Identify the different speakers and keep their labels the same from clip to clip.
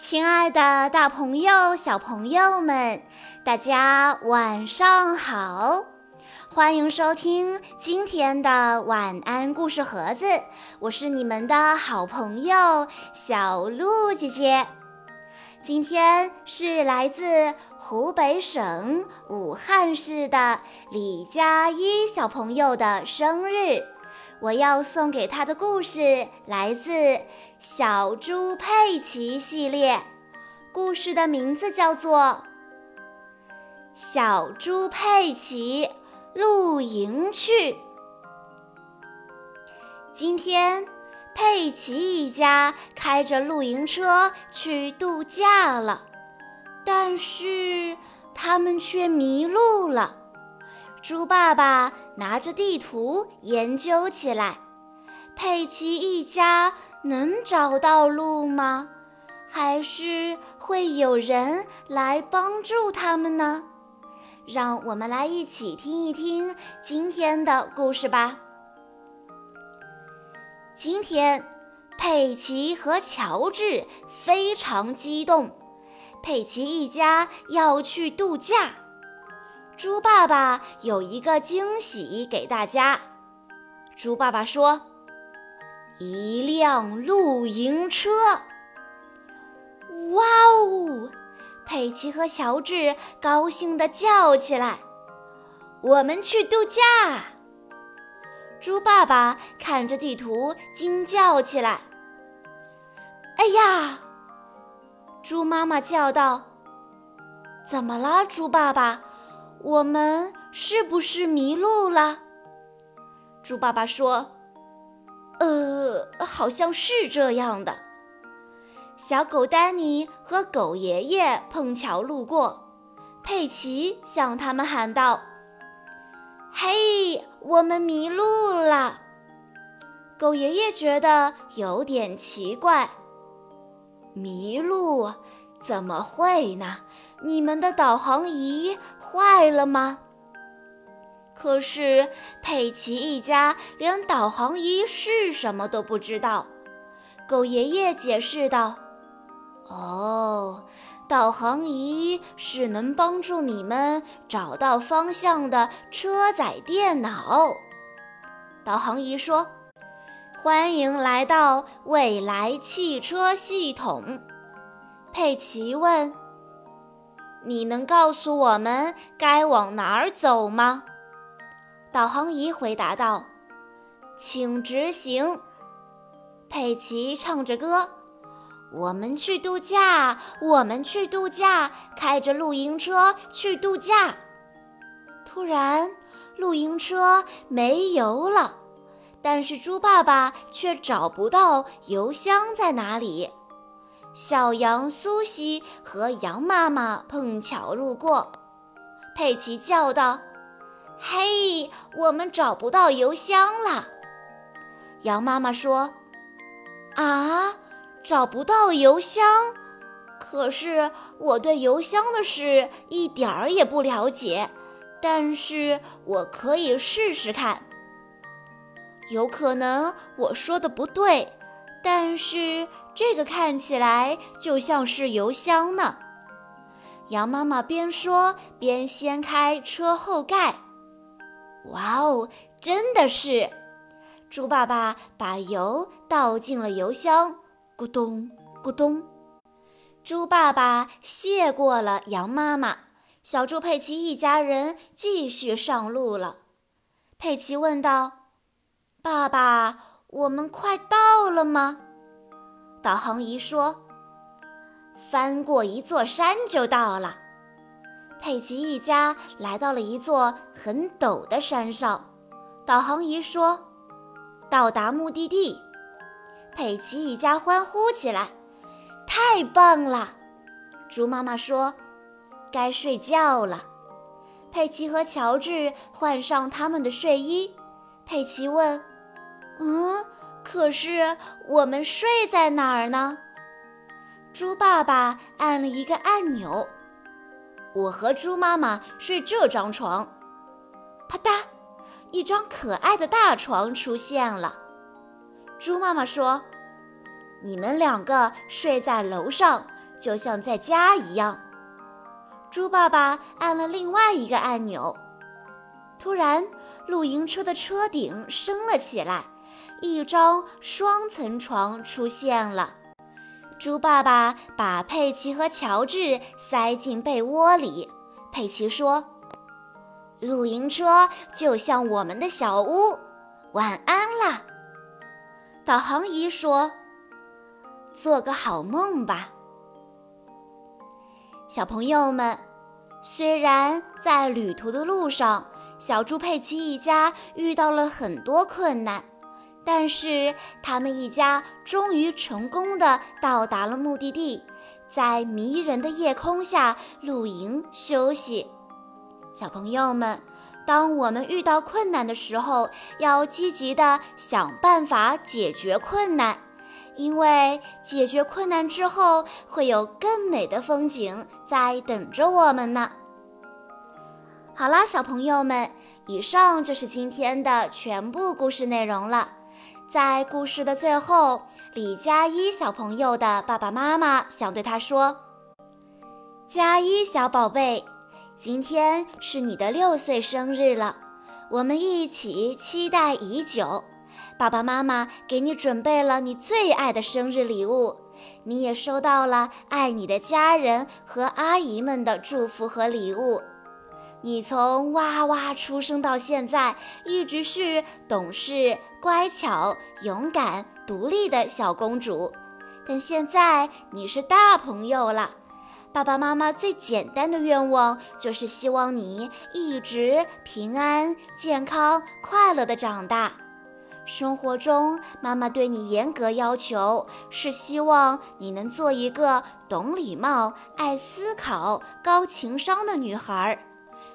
Speaker 1: 亲爱的，大朋友、小朋友们，大家晚上好！欢迎收听今天的晚安故事盒子，我是你们的好朋友小鹿姐姐。今天是来自湖北省武汉市的李佳一小朋友的生日。我要送给他的故事来自《小猪佩奇》系列，故事的名字叫做《小猪佩奇露营去》。今天，佩奇一家开着露营车去度假了，但是他们却迷路了。猪爸爸拿着地图研究起来，佩奇一家能找到路吗？还是会有人来帮助他们呢？让我们来一起听一听今天的故事吧。今天，佩奇和乔治非常激动，佩奇一家要去度假。猪爸爸有一个惊喜给大家。猪爸爸说：“一辆露营车。”哇哦！佩奇和乔治高兴地叫起来：“我们去度假！”猪爸爸看着地图惊叫起来：“哎呀！”猪妈妈叫道：“怎么了，猪爸爸？”我们是不是迷路了？猪爸爸说：“呃，好像是这样的。”小狗丹尼和狗爷爷碰巧路过，佩奇向他们喊道：“嘿，我们迷路了！”狗爷爷觉得有点奇怪：“迷路？怎么会呢？”你们的导航仪坏了吗？可是佩奇一家连导航仪是什么都不知道。狗爷爷解释道：“哦，导航仪是能帮助你们找到方向的车载电脑。”导航仪说：“欢迎来到未来汽车系统。”佩奇问。你能告诉我们该往哪儿走吗？导航仪回答道：“请执行。”佩奇唱着歌：“我们去度假，我们去度假，开着露营车去度假。”突然，露营车没油了，但是猪爸爸却找不到油箱在哪里。小羊苏西和羊妈妈碰巧路过，佩奇叫道：“嘿，我们找不到油箱了。”羊妈妈说：“啊，找不到油箱？可是我对油箱的事一点儿也不了解，但是我可以试试看。有可能我说的不对。”但是这个看起来就像是油箱呢。羊妈妈边说边掀开车后盖。哇哦，真的是！猪爸爸把油倒进了油箱，咕咚咕咚。猪爸爸谢过了羊妈妈，小猪佩奇一家人继续上路了。佩奇问道：“爸爸。”我们快到了吗？导航仪说：“翻过一座山就到了。”佩奇一家来到了一座很陡的山上。导航仪说：“到达目的地。”佩奇一家欢呼起来：“太棒了！”猪妈妈说：“该睡觉了。”佩奇和乔治换上他们的睡衣。佩奇问。嗯，可是我们睡在哪儿呢？猪爸爸按了一个按钮，我和猪妈妈睡这张床。啪嗒，一张可爱的大床出现了。猪妈妈说：“你们两个睡在楼上，就像在家一样。猪爸爸按了另外一个按钮，突然，露营车的车顶升了起来，一张双层床出现了。猪爸爸把佩奇和乔治塞进被窝里。佩奇说：“露营车就像我们的小屋，晚安啦。”导航仪说：“做个好梦吧。”小朋友们，虽然在旅途的路上，小猪佩奇一家遇到了很多困难，但是他们一家终于成功的到达了目的地，在迷人的夜空下露营休息。小朋友们，当我们遇到困难的时候，要积极的想办法解决困难。因为解决困难之后，会有更美的风景在等着我们呢。好啦，小朋友们，以上就是今天的全部故事内容了。在故事的最后，李佳一小朋友的爸爸妈妈想对他说：“佳一小宝贝，今天是你的六岁生日了，我们一起期待已久。”爸爸妈妈给你准备了你最爱的生日礼物，你也收到了爱你的家人和阿姨们的祝福和礼物。你从哇哇出生到现在，一直是懂事、乖巧、勇敢、独立的小公主。但现在你是大朋友了，爸爸妈妈最简单的愿望就是希望你一直平安、健康、快乐的长大。生活中，妈妈对你严格要求，是希望你能做一个懂礼貌、爱思考、高情商的女孩。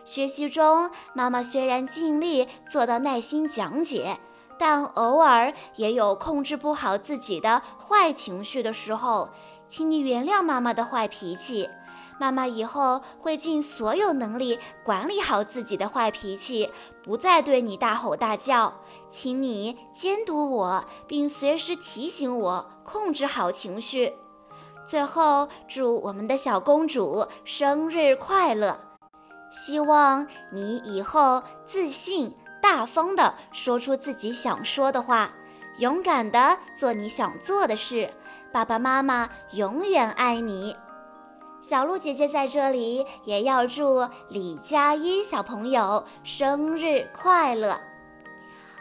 Speaker 1: 学习中，妈妈虽然尽力做到耐心讲解，但偶尔也有控制不好自己的坏情绪的时候，请你原谅妈妈的坏脾气。妈妈以后会尽所有能力管理好自己的坏脾气，不再对你大吼大叫。请你监督我，并随时提醒我控制好情绪。最后，祝我们的小公主生日快乐！希望你以后自信、大方的说出自己想说的话，勇敢的做你想做的事。爸爸妈妈永远爱你。小鹿姐姐在这里也要祝李佳一小朋友生日快乐。